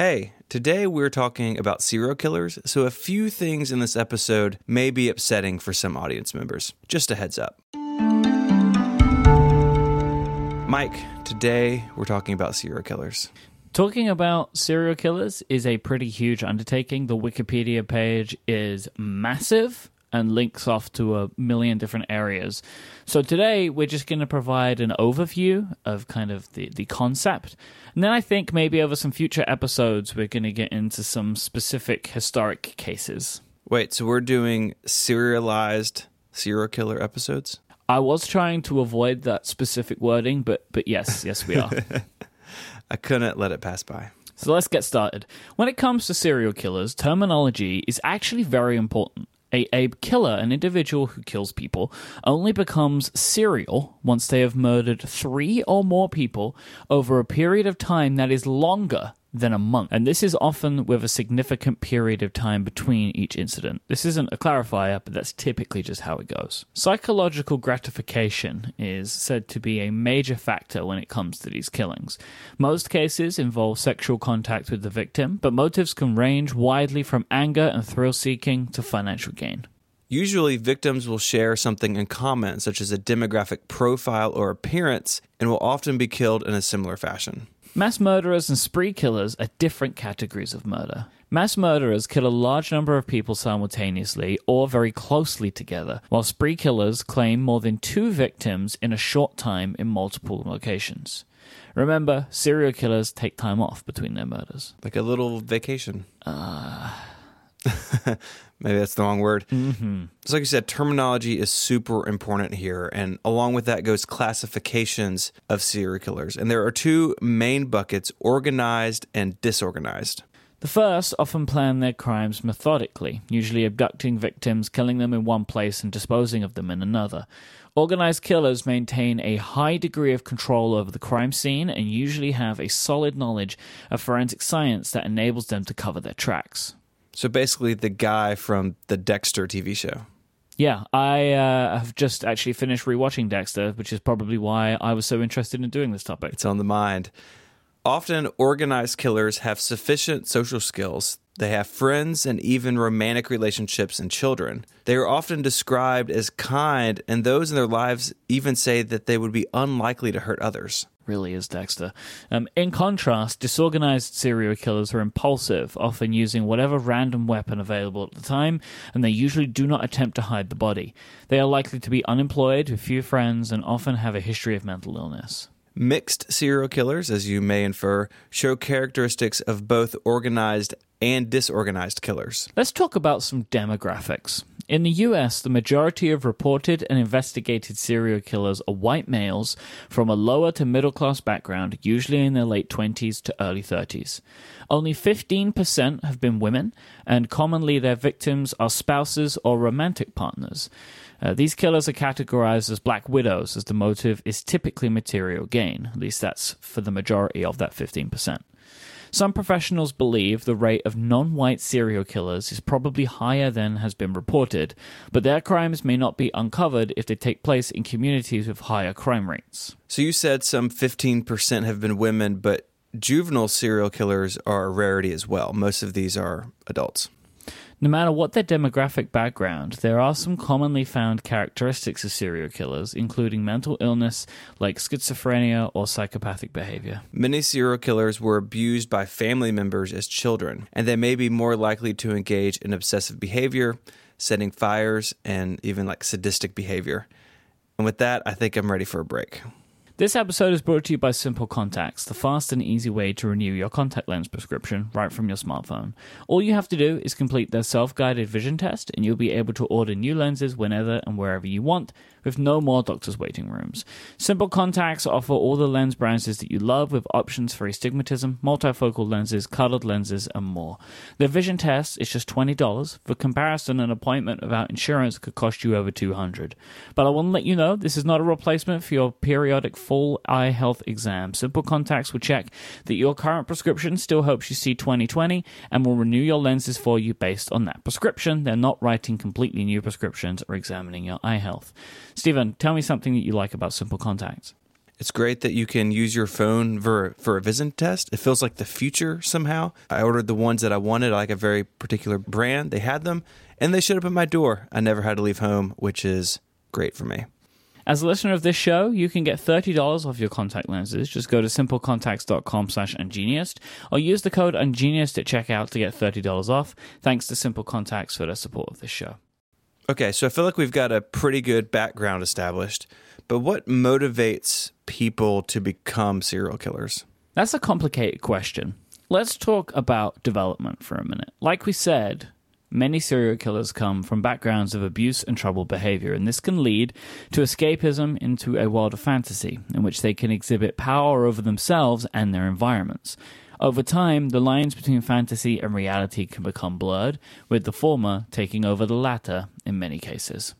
Hey, today we're talking about serial killers, so a few things in this episode may be upsetting for some audience members. Just a heads up. Mike, today we're talking about serial killers. Talking about serial killers is a pretty huge undertaking. The Wikipedia page is massive and links off to a million different areas. So today we're just going to provide an overview of kind of the, the concept. And then I think maybe over some future episodes we're going to get into some specific historic cases. Wait, so we're doing serialized serial killer episodes? I was trying to avoid that specific wording, but but yes, yes we are. I couldn't let it pass by. So let's get started. When it comes to serial killers, terminology is actually very important. A, a killer, an individual who kills people, only becomes serial once they have murdered three or more people over a period of time that is longer than a month. And this is often with a significant period of time between each incident. This isn't a clarifier, but that's typically just how it goes. Psychological gratification is said to be a major factor when it comes to these killings. Most cases involve sexual contact with the victim, but motives can range widely from anger and thrill seeking to financial gain. Usually, victims will share something in common, such as a demographic profile or appearance, and will often be killed in a similar fashion. Mass murderers and spree killers are different categories of murder. Mass murderers kill a large number of people simultaneously or very closely together, while spree killers claim more than two victims in a short time in multiple locations. Remember, serial killers take time off between their murders. Like a little vacation. Uh... Maybe that's the wrong word. Mm-hmm. So, like you said, terminology is super important here. And along with that goes classifications of serial killers. And there are two main buckets organized and disorganized. The first often plan their crimes methodically, usually abducting victims, killing them in one place, and disposing of them in another. Organized killers maintain a high degree of control over the crime scene and usually have a solid knowledge of forensic science that enables them to cover their tracks. So basically, the guy from the Dexter TV show. Yeah, I uh, have just actually finished rewatching Dexter, which is probably why I was so interested in doing this topic. It's on the mind. Often, organized killers have sufficient social skills. They have friends and even romantic relationships and children. They are often described as kind, and those in their lives even say that they would be unlikely to hurt others really is Dexter. Um, in contrast, disorganized serial killers are impulsive, often using whatever random weapon available at the time, and they usually do not attempt to hide the body. They are likely to be unemployed, with few friends, and often have a history of mental illness. Mixed serial killers, as you may infer, show characteristics of both organized and disorganized killers. Let's talk about some demographics. In the US, the majority of reported and investigated serial killers are white males from a lower to middle class background, usually in their late 20s to early 30s. Only 15% have been women, and commonly their victims are spouses or romantic partners. Uh, these killers are categorized as black widows, as the motive is typically material gain. At least that's for the majority of that 15%. Some professionals believe the rate of non white serial killers is probably higher than has been reported, but their crimes may not be uncovered if they take place in communities with higher crime rates. So you said some 15% have been women, but juvenile serial killers are a rarity as well. Most of these are adults. No matter what their demographic background, there are some commonly found characteristics of serial killers, including mental illness like schizophrenia or psychopathic behavior. Many serial killers were abused by family members as children, and they may be more likely to engage in obsessive behavior, setting fires, and even like sadistic behavior. And with that, I think I'm ready for a break. This episode is brought to you by Simple Contacts, the fast and easy way to renew your contact lens prescription right from your smartphone. All you have to do is complete their self guided vision test, and you'll be able to order new lenses whenever and wherever you want with no more doctor's waiting rooms. Simple Contacts offer all the lens brands that you love with options for astigmatism, multifocal lenses, colored lenses, and more. Their vision test is just $20. For comparison, an appointment without insurance could cost you over 200 But I want to let you know this is not a replacement for your periodic full eye health exam. Simple Contacts will check that your current prescription still helps you see 2020 and will renew your lenses for you based on that prescription. They're not writing completely new prescriptions or examining your eye health. Stephen, tell me something that you like about Simple Contacts. It's great that you can use your phone for, for a vision test. It feels like the future somehow. I ordered the ones that I wanted, I like a very particular brand. They had them, and they showed up at my door. I never had to leave home, which is great for me. As a listener of this show, you can get $30 off your contact lenses. Just go to simplecontacts.com slash ungenius or use the code ungenius at checkout to get $30 off. Thanks to Simple Contacts for their support of this show. Okay, so I feel like we've got a pretty good background established, but what motivates people to become serial killers? That's a complicated question. Let's talk about development for a minute. Like we said, Many serial killers come from backgrounds of abuse and troubled behavior, and this can lead to escapism into a world of fantasy in which they can exhibit power over themselves and their environments. Over time, the lines between fantasy and reality can become blurred, with the former taking over the latter in many cases.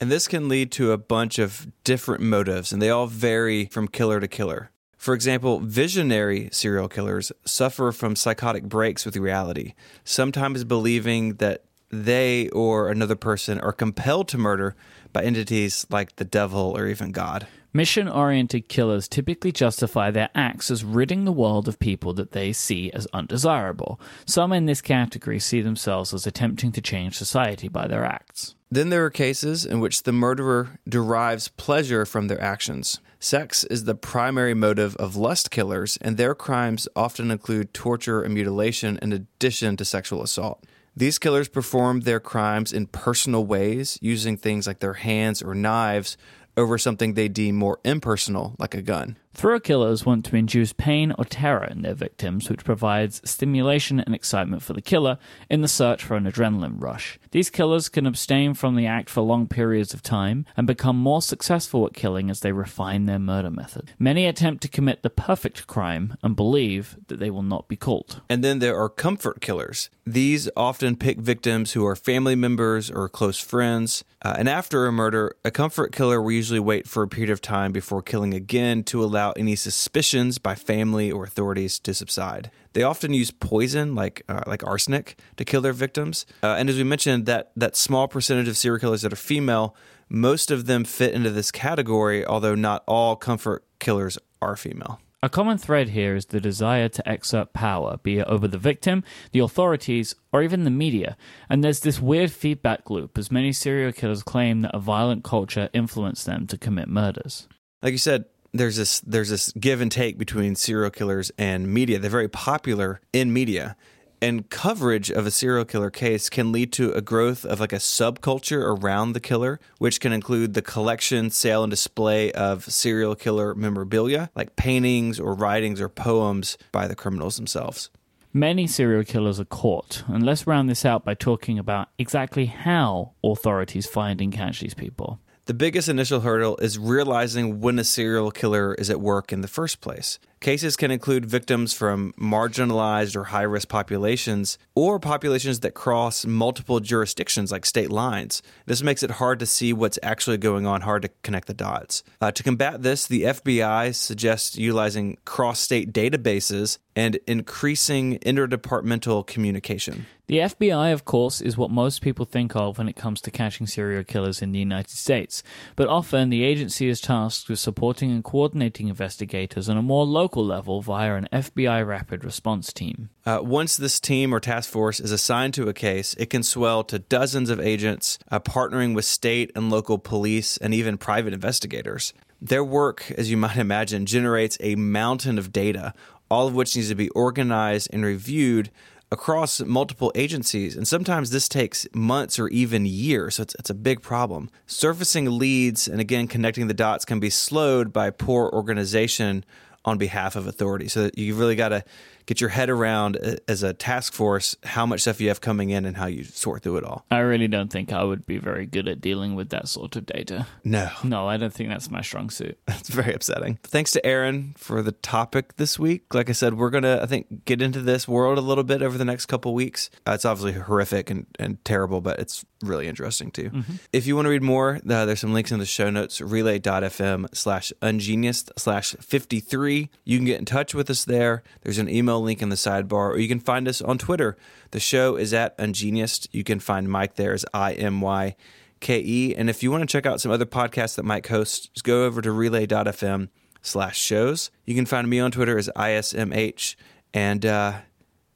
And this can lead to a bunch of different motives, and they all vary from killer to killer. For example, visionary serial killers suffer from psychotic breaks with reality, sometimes believing that they or another person are compelled to murder by entities like the devil or even God. Mission oriented killers typically justify their acts as ridding the world of people that they see as undesirable. Some in this category see themselves as attempting to change society by their acts. Then there are cases in which the murderer derives pleasure from their actions. Sex is the primary motive of lust killers, and their crimes often include torture and mutilation in addition to sexual assault. These killers perform their crimes in personal ways, using things like their hands or knives over something they deem more impersonal, like a gun. Thrill killers want to induce pain or terror in their victims, which provides stimulation and excitement for the killer in the search for an adrenaline rush. These killers can abstain from the act for long periods of time and become more successful at killing as they refine their murder method. Many attempt to commit the perfect crime and believe that they will not be caught. And then there are comfort killers. These often pick victims who are family members or close friends. Uh, and after a murder, a comfort killer will usually wait for a period of time before killing again to allow any suspicions by family or authorities to subside. They often use poison, like uh, like arsenic, to kill their victims. Uh, and as we mentioned, that that small percentage of serial killers that are female, most of them fit into this category. Although not all comfort killers are female. A common thread here is the desire to exert power, be it over the victim, the authorities, or even the media. And there's this weird feedback loop as many serial killers claim that a violent culture influenced them to commit murders. Like you said, there's this there's this give and take between serial killers and media. They're very popular in media. And coverage of a serial killer case can lead to a growth of like a subculture around the killer, which can include the collection, sale, and display of serial killer memorabilia, like paintings or writings or poems by the criminals themselves. Many serial killers are caught, and let's round this out by talking about exactly how authorities find and catch these people. The biggest initial hurdle is realizing when a serial killer is at work in the first place. Cases can include victims from marginalized or high risk populations or populations that cross multiple jurisdictions like state lines. This makes it hard to see what's actually going on, hard to connect the dots. Uh, to combat this, the FBI suggests utilizing cross state databases and increasing interdepartmental communication. The FBI, of course, is what most people think of when it comes to catching serial killers in the United States, but often the agency is tasked with supporting and coordinating investigators on a more local level via an FBI rapid response team. Uh, once this team or task force is assigned to a case, it can swell to dozens of agents uh, partnering with state and local police and even private investigators. Their work, as you might imagine, generates a mountain of data, all of which needs to be organized and reviewed across multiple agencies, and sometimes this takes months or even years. So it's, it's a big problem. Surfacing leads and again connecting the dots can be slowed by poor organization on behalf of authority. So you really got to get your head around uh, as a task force how much stuff you have coming in and how you sort through it all. I really don't think I would be very good at dealing with that sort of data. No. No, I don't think that's my strong suit. That's very upsetting. Thanks to Aaron for the topic this week. Like I said, we're going to, I think, get into this world a little bit over the next couple weeks. Uh, it's obviously horrific and, and terrible, but it's really interesting too. Mm-hmm. If you want to read more, uh, there's some links in the show notes relay.fm slash ungenius slash 53. You can get in touch with us there. There's an email link in the sidebar, or you can find us on Twitter. The show is at ungenius. You can find Mike there as I M Y K E. And if you want to check out some other podcasts that Mike hosts, just go over to relay.fm slash shows. You can find me on Twitter as ISMH. And uh,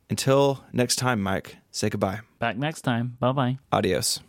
until next time, Mike, say goodbye. Back next time. Bye bye. Adios.